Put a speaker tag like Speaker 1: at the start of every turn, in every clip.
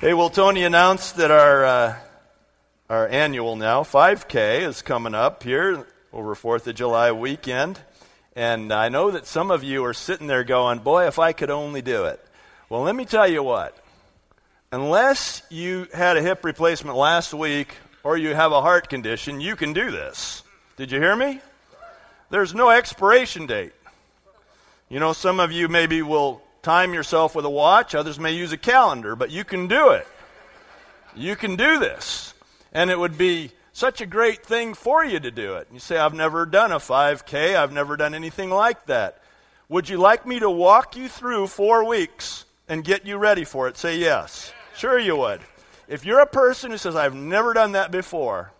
Speaker 1: Hey, well, Tony announced that our uh, our annual now 5K is coming up here over Fourth of July weekend, and I know that some of you are sitting there going, "Boy, if I could only do it." Well, let me tell you what. Unless you had a hip replacement last week or you have a heart condition, you can do this. Did you hear me? There's no expiration date. You know, some of you maybe will time yourself with a watch, others may use a calendar, but you can do it. You can do this. And it would be such a great thing for you to do it. You say, I've never done a 5K, I've never done anything like that. Would you like me to walk you through four weeks and get you ready for it? Say yes. Sure, you would. If you're a person who says, I've never done that before,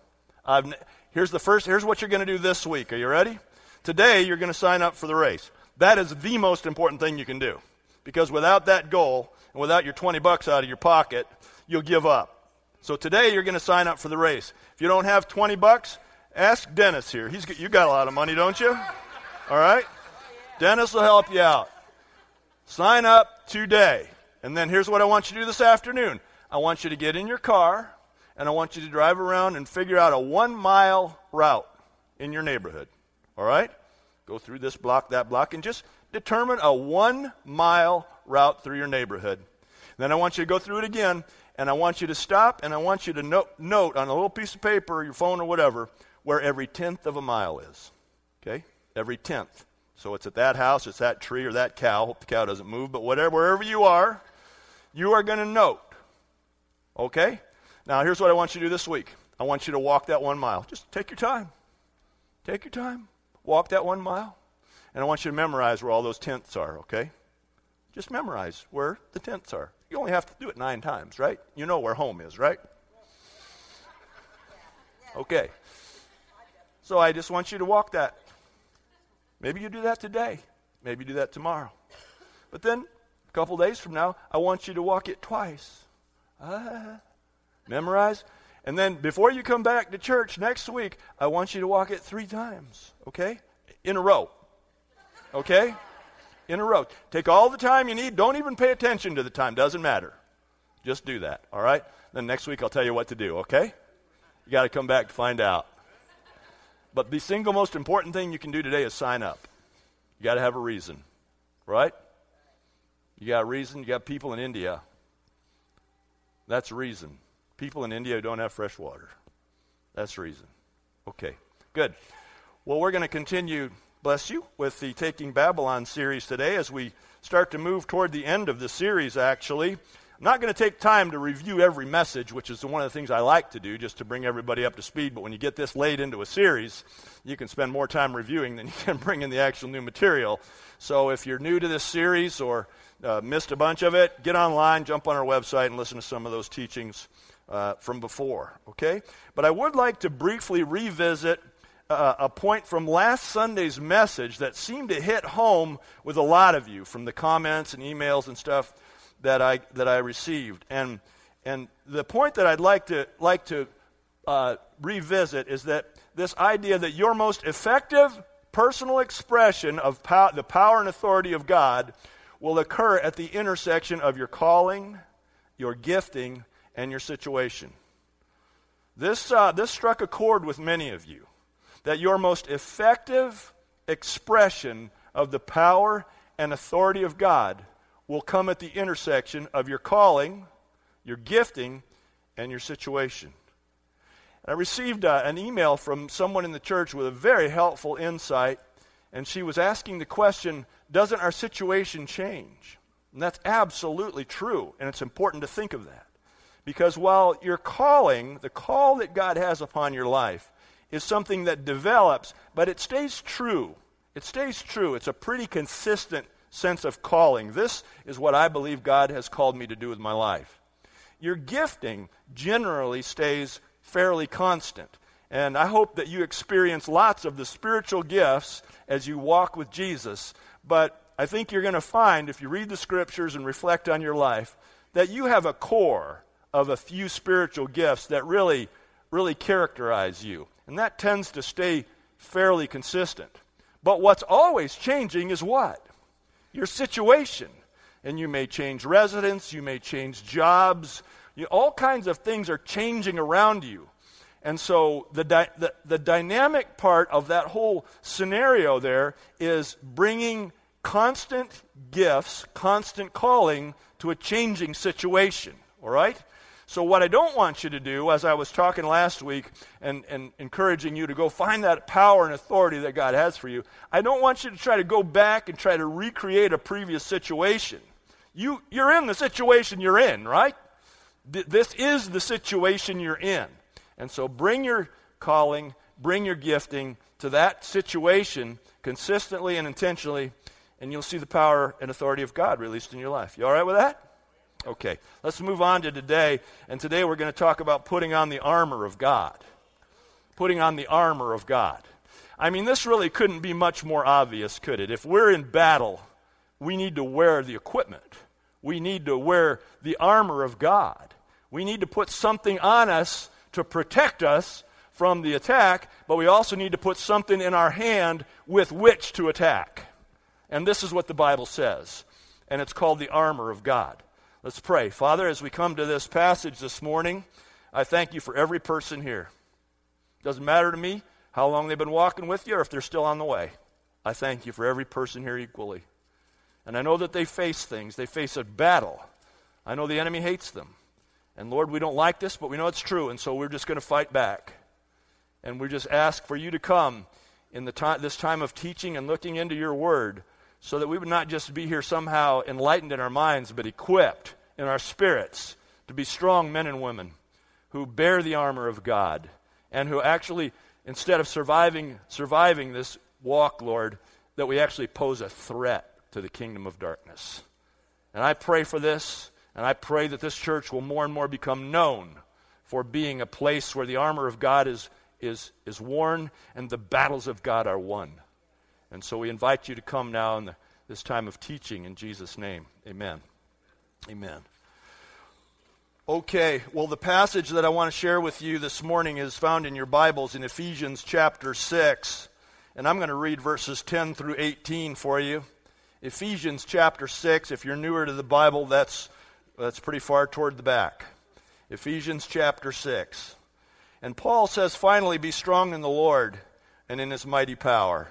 Speaker 1: I've here's the first, here's what you're going to do this week. Are you ready? Today, you're going to sign up for the race. That is the most important thing you can do. Because without that goal, and without your 20 bucks out of your pocket, you'll give up. So today you're going to sign up for the race. If you don't have 20 bucks, ask Dennis here. He's you got a lot of money, don't you? All right? Dennis will help you out. Sign up today. And then here's what I want you to do this afternoon. I want you to get in your car and I want you to drive around and figure out a 1 mile route in your neighborhood. All right? Go through this block, that block and just determine a one mile route through your neighborhood. Then I want you to go through it again, and I want you to stop, and I want you to note, note on a little piece of paper, or your phone, or whatever, where every tenth of a mile is. Okay? Every tenth. So it's at that house, it's that tree, or that cow. Hope the cow doesn't move, but whatever, wherever you are, you are going to note. Okay? Now, here's what I want you to do this week I want you to walk that one mile. Just take your time. Take your time. Walk that one mile. And I want you to memorize where all those tenths are, okay? Just memorize where the tenths are. You only have to do it nine times, right? You know where home is, right? Okay. So I just want you to walk that. Maybe you do that today. Maybe you do that tomorrow. But then, a couple days from now, I want you to walk it twice. Ah. Memorize. And then, before you come back to church next week, I want you to walk it three times, okay? In a row okay? In a row. Take all the time you need. Don't even pay attention to the time. Doesn't matter. Just do that, all right? Then next week I'll tell you what to do, okay? You got to come back to find out. But the single most important thing you can do today is sign up. You got to have a reason, right? You got a reason. You got people in India. That's reason. People in India don't have fresh water. That's reason. Okay, good. Well, we're going to continue bless you, with the Taking Babylon series today as we start to move toward the end of the series, actually. I'm not going to take time to review every message, which is one of the things I like to do just to bring everybody up to speed. But when you get this laid into a series, you can spend more time reviewing than you can bring in the actual new material. So if you're new to this series or uh, missed a bunch of it, get online, jump on our website, and listen to some of those teachings uh, from before. Okay? But I would like to briefly revisit uh, a point from last Sunday's message that seemed to hit home with a lot of you from the comments and emails and stuff that I, that I received. And, and the point that I'd like to, like to uh, revisit is that this idea that your most effective personal expression of pow- the power and authority of God will occur at the intersection of your calling, your gifting, and your situation. This, uh, this struck a chord with many of you that your most effective expression of the power and authority of God will come at the intersection of your calling, your gifting, and your situation. I received uh, an email from someone in the church with a very helpful insight, and she was asking the question Doesn't our situation change? And that's absolutely true, and it's important to think of that. Because while your calling, the call that God has upon your life, is something that develops, but it stays true. It stays true. It's a pretty consistent sense of calling. This is what I believe God has called me to do with my life. Your gifting generally stays fairly constant. And I hope that you experience lots of the spiritual gifts as you walk with Jesus. But I think you're going to find, if you read the scriptures and reflect on your life, that you have a core of a few spiritual gifts that really, really characterize you. And that tends to stay fairly consistent. But what's always changing is what? Your situation. And you may change residence, you may change jobs, You, all kinds of things are changing around you. And so the, the, the dynamic part of that whole scenario there is bringing constant gifts, constant calling to a changing situation. All right? So, what I don't want you to do, as I was talking last week and, and encouraging you to go find that power and authority that God has for you, I don't want you to try to go back and try to recreate a previous situation. You, you're in the situation you're in, right? Th- this is the situation you're in. And so, bring your calling, bring your gifting to that situation consistently and intentionally, and you'll see the power and authority of God released in your life. You all right with that? Okay, let's move on to today. And today we're going to talk about putting on the armor of God. Putting on the armor of God. I mean, this really couldn't be much more obvious, could it? If we're in battle, we need to wear the equipment. We need to wear the armor of God. We need to put something on us to protect us from the attack, but we also need to put something in our hand with which to attack. And this is what the Bible says. And it's called the armor of God. Let's pray. Father, as we come to this passage this morning, I thank you for every person here. Doesn't matter to me how long they've been walking with you or if they're still on the way. I thank you for every person here equally. And I know that they face things, they face a battle. I know the enemy hates them. And Lord, we don't like this, but we know it's true, and so we're just going to fight back. And we just ask for you to come in the time, this time of teaching and looking into your word so that we would not just be here somehow enlightened in our minds, but equipped in our spirits to be strong men and women who bear the armor of God and who actually, instead of surviving, surviving this walk, Lord, that we actually pose a threat to the kingdom of darkness. And I pray for this, and I pray that this church will more and more become known for being a place where the armor of God is, is, is worn and the battles of God are won. And so we invite you to come now in the, this time of teaching in Jesus' name. Amen. Amen. Okay, well, the passage that I want to share with you this morning is found in your Bibles in Ephesians chapter 6. And I'm going to read verses 10 through 18 for you. Ephesians chapter 6. If you're newer to the Bible, that's, that's pretty far toward the back. Ephesians chapter 6. And Paul says, finally, be strong in the Lord and in his mighty power.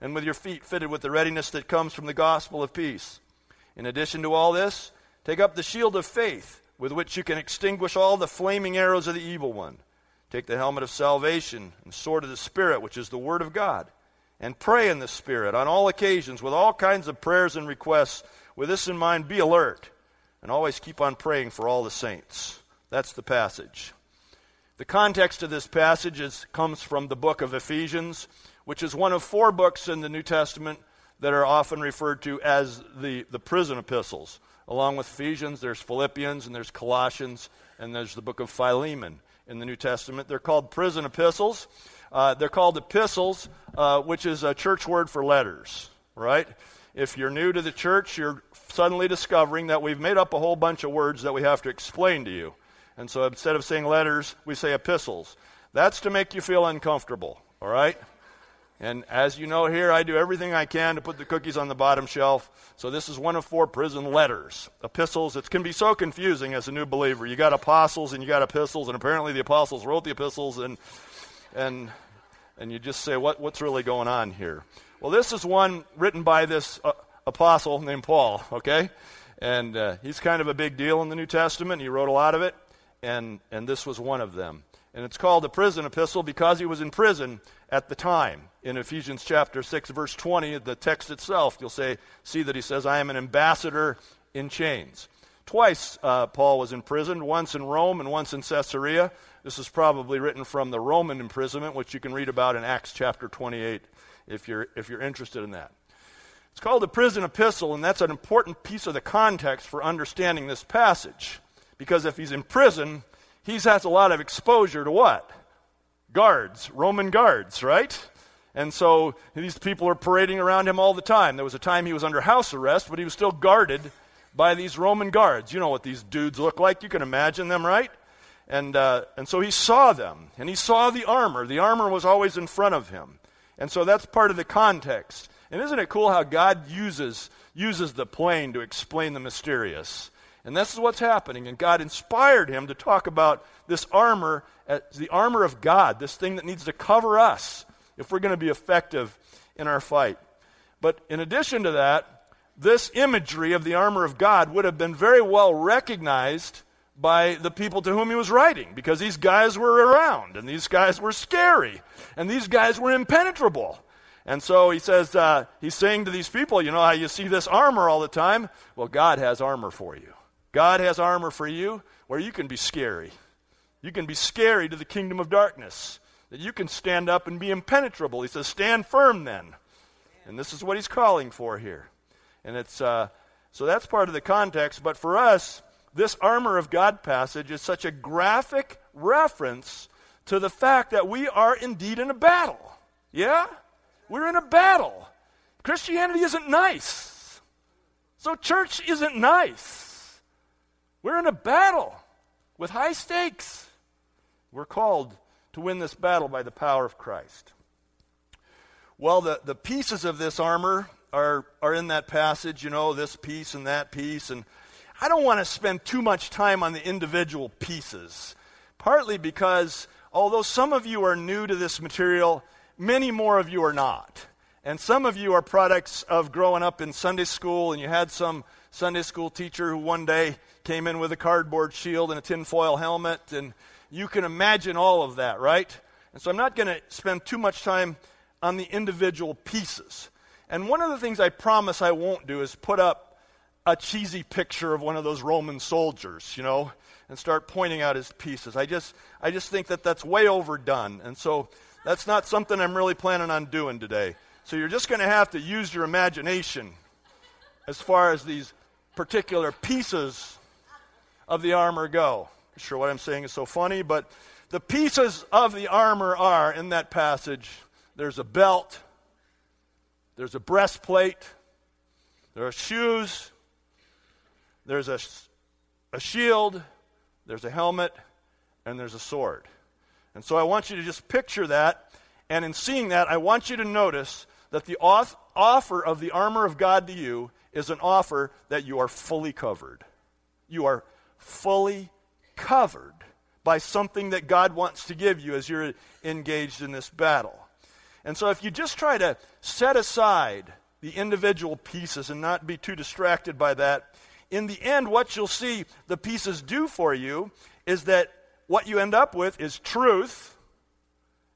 Speaker 1: and with your feet fitted with the readiness that comes from the gospel of peace. In addition to all this, take up the shield of faith with which you can extinguish all the flaming arrows of the evil one. Take the helmet of salvation and sword of the Spirit, which is the Word of God, and pray in the Spirit on all occasions with all kinds of prayers and requests. With this in mind, be alert and always keep on praying for all the saints. That's the passage. The context of this passage is, comes from the book of Ephesians which is one of four books in the New Testament that are often referred to as the, the prison epistles. Along with Ephesians, there's Philippians and there's Colossians and there's the book of Philemon in the New Testament. They're called prison epistles. Uh, they're called epistles, uh, which is a church word for letters, right? If you're new to the church, you're suddenly discovering that we've made up a whole bunch of words that we have to explain to you. And so instead of saying letters, we say epistles. That's to make you feel uncomfortable, all right? And as you know here, I do everything I can to put the cookies on the bottom shelf. So this is one of four prison letters, epistles. It can be so confusing as a new believer. You got apostles and you got epistles, and apparently the apostles wrote the epistles, and and and you just say, what what's really going on here? Well, this is one written by this uh, apostle named Paul. Okay, and uh, he's kind of a big deal in the New Testament. He wrote a lot of it, and and this was one of them. And it's called a prison epistle because he was in prison at the time. In Ephesians chapter 6, verse 20, the text itself, you'll say, see that he says, I am an ambassador in chains. Twice uh, Paul was imprisoned, once in Rome and once in Caesarea. This is probably written from the Roman imprisonment, which you can read about in Acts chapter 28 if you're, if you're interested in that. It's called a prison epistle, and that's an important piece of the context for understanding this passage. Because if he's in prison, he has a lot of exposure to what? Guards, Roman guards, right? And so these people are parading around him all the time. There was a time he was under house arrest, but he was still guarded by these Roman guards. You know what these dudes look like. You can imagine them, right? And, uh, and so he saw them, and he saw the armor. The armor was always in front of him. And so that's part of the context. And isn't it cool how God uses, uses the plain to explain the mysterious? And this is what's happening. And God inspired him to talk about this armor, as the armor of God, this thing that needs to cover us if we're going to be effective in our fight. But in addition to that, this imagery of the armor of God would have been very well recognized by the people to whom he was writing because these guys were around and these guys were scary and these guys were impenetrable. And so he says, uh, he's saying to these people, you know how you see this armor all the time? Well, God has armor for you. God has armor for you where you can be scary. You can be scary to the kingdom of darkness. That you can stand up and be impenetrable. He says, stand firm then. And this is what he's calling for here. And it's, uh, so that's part of the context. But for us, this armor of God passage is such a graphic reference to the fact that we are indeed in a battle. Yeah? We're in a battle. Christianity isn't nice. So church isn't nice. We're in a battle with high stakes. We're called to win this battle by the power of Christ. Well, the, the pieces of this armor are, are in that passage, you know, this piece and that piece. And I don't want to spend too much time on the individual pieces, partly because although some of you are new to this material, many more of you are not. And some of you are products of growing up in Sunday school, and you had some Sunday school teacher who one day came in with a cardboard shield and a tinfoil helmet, and you can imagine all of that, right? And so I'm not going to spend too much time on the individual pieces. And one of the things I promise I won't do is put up a cheesy picture of one of those Roman soldiers, you know, and start pointing out his pieces. I just, I just think that that's way overdone. And so that's not something I'm really planning on doing today. So you're just going to have to use your imagination as far as these particular pieces of the armor go. Sure what I'm saying is so funny, but the pieces of the armor are in that passage there's a belt, there's a breastplate, there are shoes, there's a, a shield, there's a helmet, and there's a sword. And so I want you to just picture that. And in seeing that, I want you to notice that the offer of the armor of God to you is an offer that you are fully covered. You are fully covered by something that God wants to give you as you're engaged in this battle. And so if you just try to set aside the individual pieces and not be too distracted by that, in the end, what you'll see the pieces do for you is that what you end up with is truth,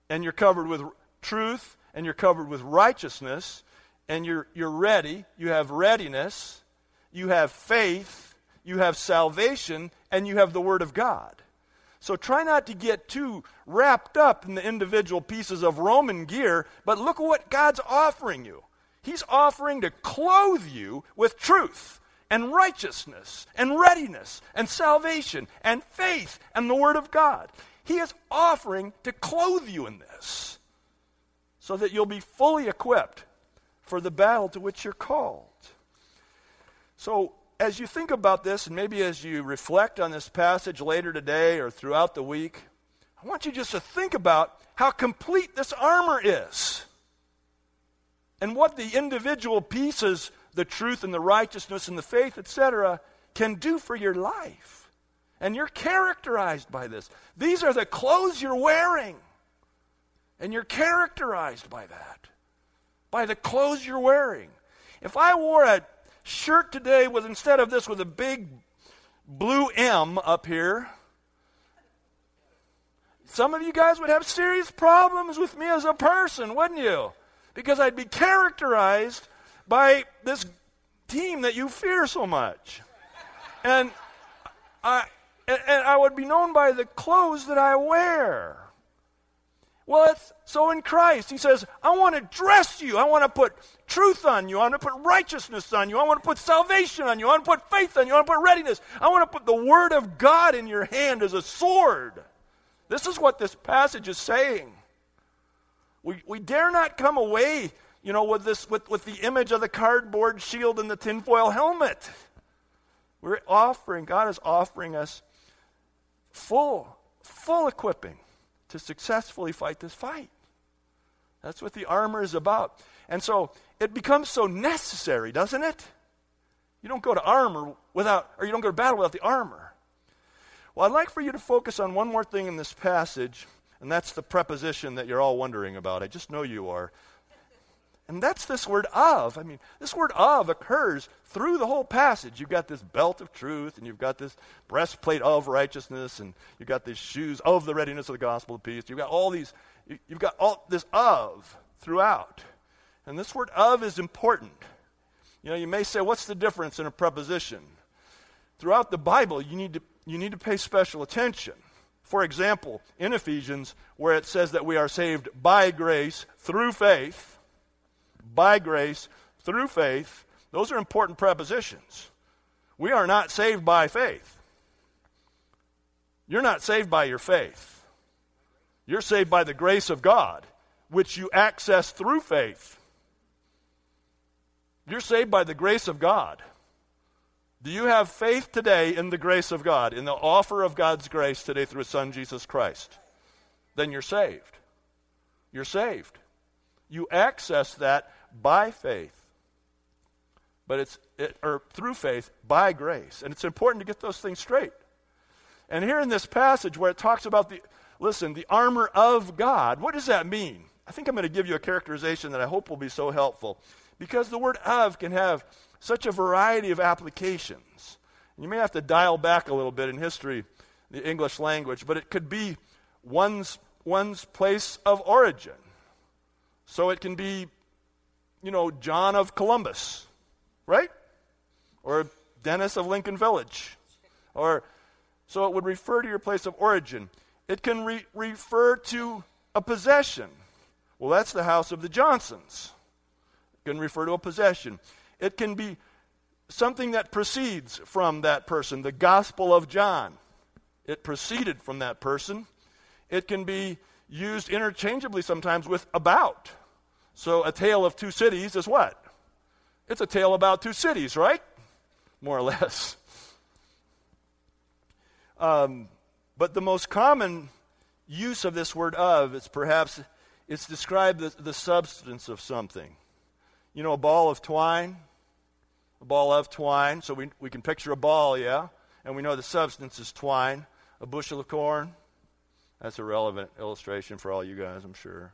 Speaker 1: and you're covered with truth, and you're covered with righteousness, and you're, you're ready. You have readiness, you have faith, you have salvation, and you have the Word of God. So try not to get too wrapped up in the individual pieces of Roman gear, but look at what God's offering you. He's offering to clothe you with truth and righteousness and readiness and salvation and faith and the Word of God. He is offering to clothe you in this so that you'll be fully equipped for the battle to which you're called. So, as you think about this, and maybe as you reflect on this passage later today or throughout the week, I want you just to think about how complete this armor is and what the individual pieces, the truth and the righteousness and the faith, etc., can do for your life. And you're characterized by this. These are the clothes you're wearing. And you're characterized by that, by the clothes you're wearing. If I wore a shirt today was instead of this with a big blue M up here. Some of you guys would have serious problems with me as a person, wouldn't you? Because I'd be characterized by this team that you fear so much. And I and I would be known by the clothes that I wear. Well, so in Christ. He says, I want to dress you. I want to put truth on you. I want to put righteousness on you. I want to put salvation on you. I want to put faith on you. I want to put readiness. I want to put the Word of God in your hand as a sword. This is what this passage is saying. We, we dare not come away, you know, with, this, with, with the image of the cardboard shield and the tinfoil helmet. We're offering, God is offering us full, full equipping to successfully fight this fight. That's what the armor is about. And so it becomes so necessary, doesn't it? You don't go to armor without, or you don't go to battle without the armor. Well, I'd like for you to focus on one more thing in this passage, and that's the preposition that you're all wondering about. I just know you are. And that's this word of. I mean, this word of occurs through the whole passage. You've got this belt of truth, and you've got this breastplate of righteousness, and you've got these shoes of the readiness of the gospel of peace. You've got all these, you've got all this of throughout. And this word of is important. You know, you may say, what's the difference in a preposition? Throughout the Bible, you need to, you need to pay special attention. For example, in Ephesians, where it says that we are saved by grace through faith, by grace through faith, those are important prepositions. We are not saved by faith. You're not saved by your faith. You're saved by the grace of God, which you access through faith. You're saved by the grace of God. Do you have faith today in the grace of God, in the offer of God's grace today through His Son, Jesus Christ? Then you're saved. You're saved. You access that by faith. But it's it, or through faith by grace. And it's important to get those things straight. And here in this passage where it talks about the listen, the armor of God, what does that mean? I think I'm going to give you a characterization that I hope will be so helpful. Because the word of can have such a variety of applications. You may have to dial back a little bit in history, the English language, but it could be one's, one's place of origin. So it can be you know, John of Columbus, right? Or Dennis of Lincoln Village. Or so it would refer to your place of origin. It can re- refer to a possession. Well, that's the house of the Johnsons. It can refer to a possession. It can be something that proceeds from that person, the Gospel of John. It proceeded from that person. It can be used interchangeably sometimes with about. So a tale of two cities is what? It's a tale about two cities, right? More or less. Um, but the most common use of this word of is perhaps it's described the, the substance of something. You know, a ball of twine, a ball of twine. So we, we can picture a ball, yeah? And we know the substance is twine. A bushel of corn. That's a relevant illustration for all you guys, I'm sure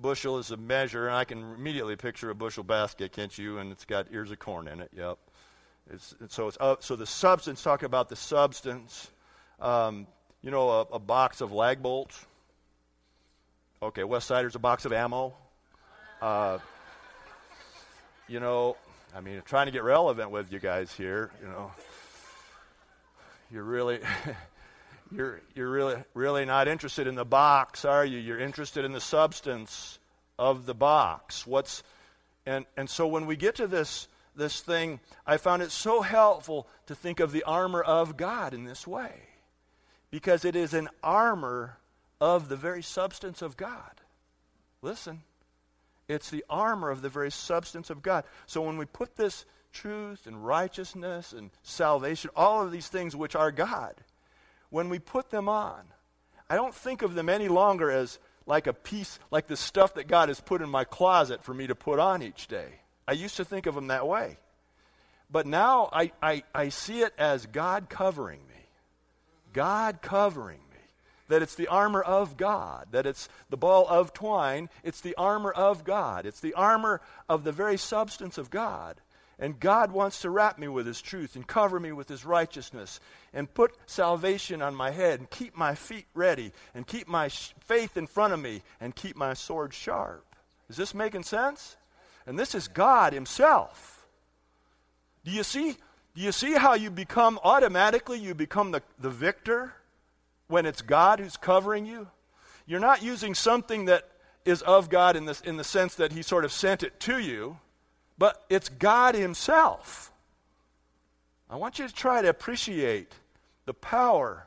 Speaker 1: bushel is a measure, and I can immediately picture a bushel basket, can't you? And it's got ears of corn in it. Yep. It's, so it's uh, so the substance. Talk about the substance. Um, you know, a, a, box of lag bolts. Okay, West Sider's a box of ammo. Uh, you know, I mean, trying to get relevant with you guys here. You know, you're really. you're, you're really, really not interested in the box, are you? You're interested in the substance of the box. What's, and, and so when we get to this, this thing, I found it so helpful to think of the armor of God in this way. Because it is an armor of the very substance of God. Listen, it's the armor of the very substance of God. So when we put this truth and righteousness and salvation, all of these things which are God, when we put them on, I don't think of them any longer as like a piece, like the stuff that God has put in my closet for me to put on each day. I used to think of them that way. But now I, I, I see it as God covering me. God covering me. That it's the armor of God. That it's the ball of twine. It's the armor of God. It's the armor of the very substance of God. And God wants to wrap me with His truth and cover me with His righteousness and put salvation on my head and keep my feet ready and keep my sh- faith in front of me and keep my sword sharp. Is this making sense? And this is God Himself. Do you see? Do you see how you become automatically you become the, the victor when it's God who's covering you? you're not using something that is of God in, this, in the sense that He sort of sent it to you, but it's God Himself. I want you to try to appreciate the power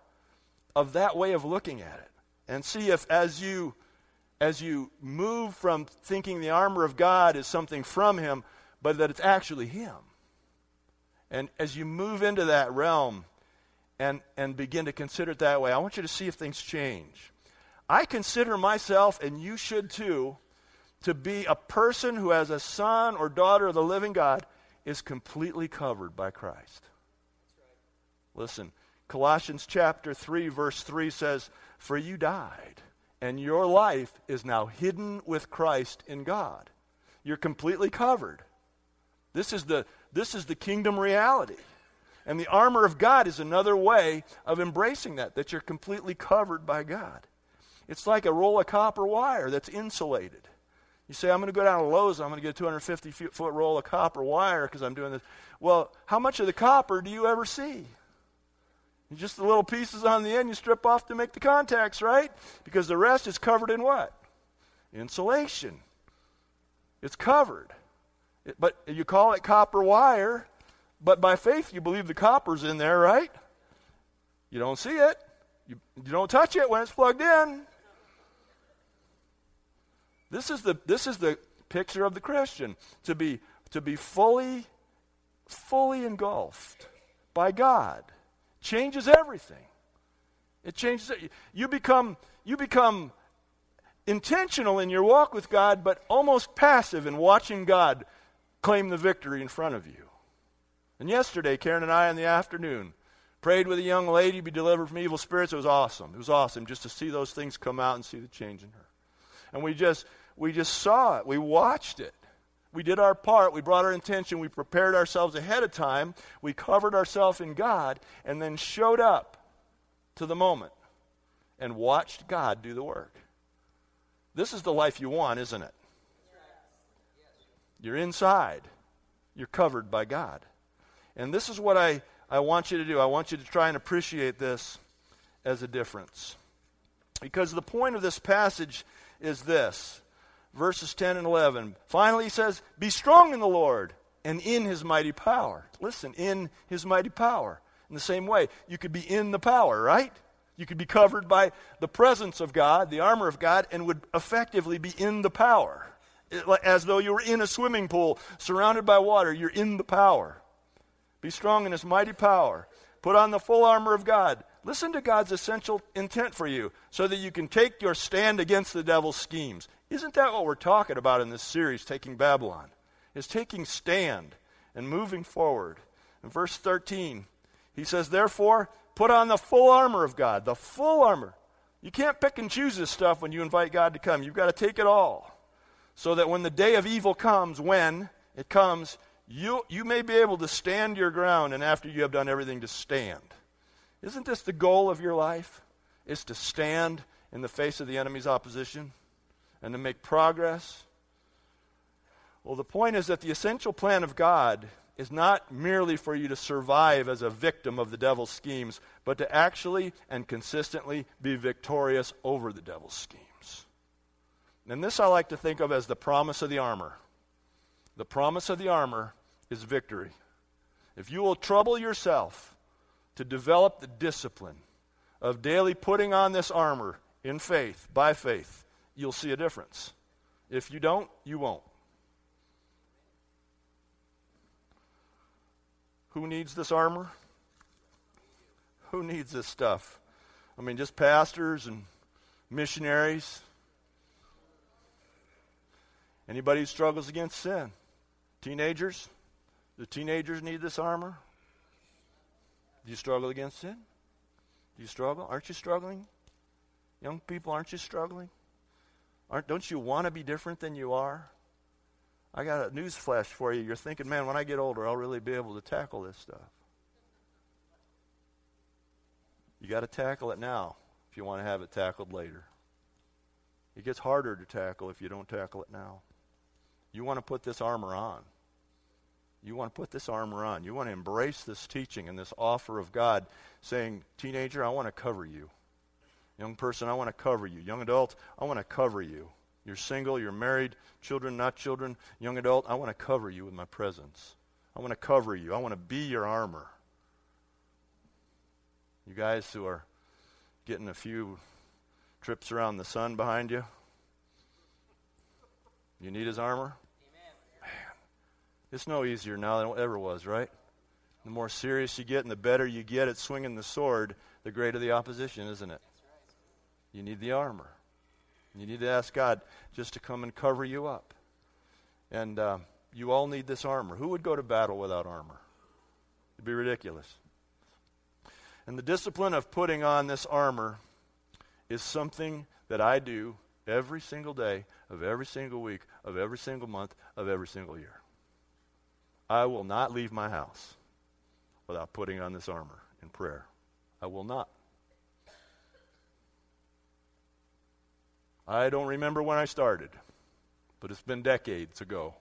Speaker 1: of that way of looking at it and see if as you as you move from thinking the armor of God is something from him but that it's actually him and as you move into that realm and and begin to consider it that way I want you to see if things change I consider myself and you should too to be a person who has a son or daughter of the living God is completely covered by Christ listen Colossians chapter 3, verse 3 says, For you died, and your life is now hidden with Christ in God. You're completely covered. This is the, this is the kingdom reality. And the armor of God is another way of embracing that, that you're completely covered by God. It's like a roll of copper wire that's insulated. You say, I'm going to go down to Lowe's, and I'm going to get a 250 foot roll of copper wire because I'm doing this. Well, how much of the copper do you ever see? Just the little pieces on the end you strip off to make the contacts, right? Because the rest is covered in what? Insulation. It's covered. It, but you call it copper wire, but by faith you believe the copper's in there, right? You don't see it. You, you don't touch it when it's plugged in. This is the this is the picture of the Christian to be to be fully fully engulfed by God changes everything. It changes it. You become you become intentional in your walk with God, but almost passive in watching God claim the victory in front of you. And yesterday, Karen and I in the afternoon prayed with a young lady to be delivered from evil spirits. It was awesome. It was awesome just to see those things come out and see the change in her. And we just we just saw it. We watched it. We did our part. We brought our intention. We prepared ourselves ahead of time. We covered ourselves in God and then showed up to the moment and watched God do the work. This is the life you want, isn't it? You're inside, you're covered by God. And this is what I, I want you to do. I want you to try and appreciate this as a difference. Because the point of this passage is this verses 10 and 11. Finally, he says, Be strong in the Lord and in his mighty power. Listen, in his mighty power. In the same way, you could be in the power, right? You could be covered by the presence of God, the armor of God, and would effectively be in the power. As though you were in a swimming pool surrounded by water, you're in the power. Be strong in his mighty power. Put on the full armor of God. Listen to God's essential intent for you so that you can take your stand against the devil's schemes. Isn't that what we're talking about in this series, Taking Babylon? Is taking stand and moving forward. In verse 13, he says, Therefore, put on the full armor of God, the full armor. You can't pick and choose this stuff when you invite God to come. You've got to take it all. So that when the day of evil comes, when it comes, you, you may be able to stand your ground and after you have done everything to stand. Isn't this the goal of your life? Is to stand in the face of the enemy's opposition? and to make progress? Well, the point is that the essential plan of God is not merely for you to survive as a victim of the devil's schemes, but to actually and consistently be victorious over the devil's schemes. And this I like to think of as the promise of the armor. The promise of the armor is victory. If you will trouble yourself to develop the discipline of daily putting on this armor in faith, by faith, you'll see a difference. If you don't, you won't. Who needs this armor? Who needs this stuff? I mean, just pastors and missionaries. Anybody who struggles against sin? Teenagers? Do teenagers need this armor? Do you struggle against sin? Do you struggle? Aren't you struggling? Young people, aren't you struggling? Aren't, don't you want to be different than you are? I got a news flash for you. You're thinking, man, when I get older, I'll really be able to tackle this stuff. You got to tackle it now if you want to have it tackled later. It gets harder to tackle if you don't tackle it now. You want to put this armor on. You want to put this armor on. You want to embrace this teaching and this offer of God saying, Teenager, I want to cover you. Young person, I want to cover you. Young adult, I want to cover you. You're single, you're married, children, not children. Young adult, I want to cover you with my presence. I want to cover you. I want to be your armor. You guys who are getting a few trips around the sun behind you, you need his armor? It's no easier now than it ever was, right? The more serious you get and the better you get at swinging the sword, the greater the opposition, isn't it? You need the armor. You need to ask God just to come and cover you up. And uh, you all need this armor. Who would go to battle without armor? It'd be ridiculous. And the discipline of putting on this armor is something that I do every single day of every single week of every single month of every single year. I will not leave my house without putting on this armor in prayer. I will not. I don't remember when I started, but it's been decades ago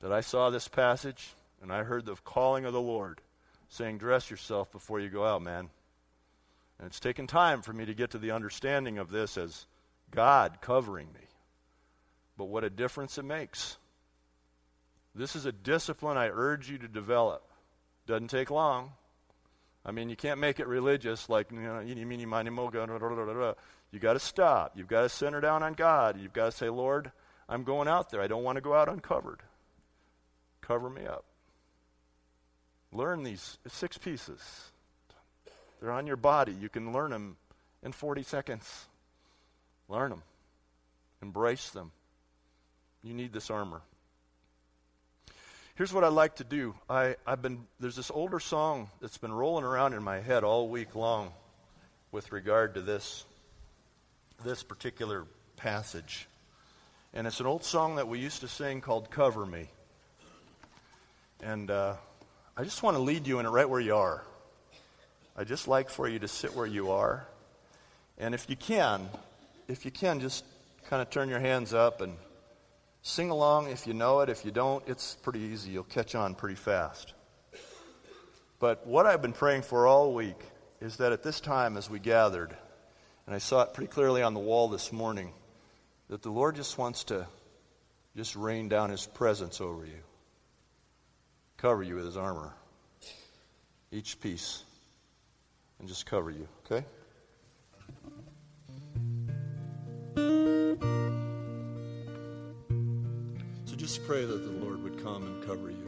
Speaker 1: that I saw this passage and I heard the calling of the Lord saying, Dress yourself before you go out, man. And it's taken time for me to get to the understanding of this as God covering me. But what a difference it makes. This is a discipline I urge you to develop. Doesn't take long. I mean, you can't make it religious like, you know, you mean you You got to stop. You've got to center down on God. You've got to say, Lord, I'm going out there. I don't want to go out uncovered. Cover me up. Learn these six pieces. They're on your body. You can learn them in 40 seconds. Learn them. Embrace them. You need this armor. Here's what I like to do. I, I've been there's this older song that's been rolling around in my head all week long with regard to this this particular passage. And it's an old song that we used to sing called Cover Me. And uh, I just want to lead you in it right where you are. I just like for you to sit where you are. And if you can, if you can, just kind of turn your hands up and Sing along if you know it. If you don't, it's pretty easy. You'll catch on pretty fast. But what I've been praying for all week is that at this time, as we gathered, and I saw it pretty clearly on the wall this morning, that the Lord just wants to just rain down His presence over you, cover you with His armor, each piece, and just cover you, okay? Just pray that the Lord would come and cover you.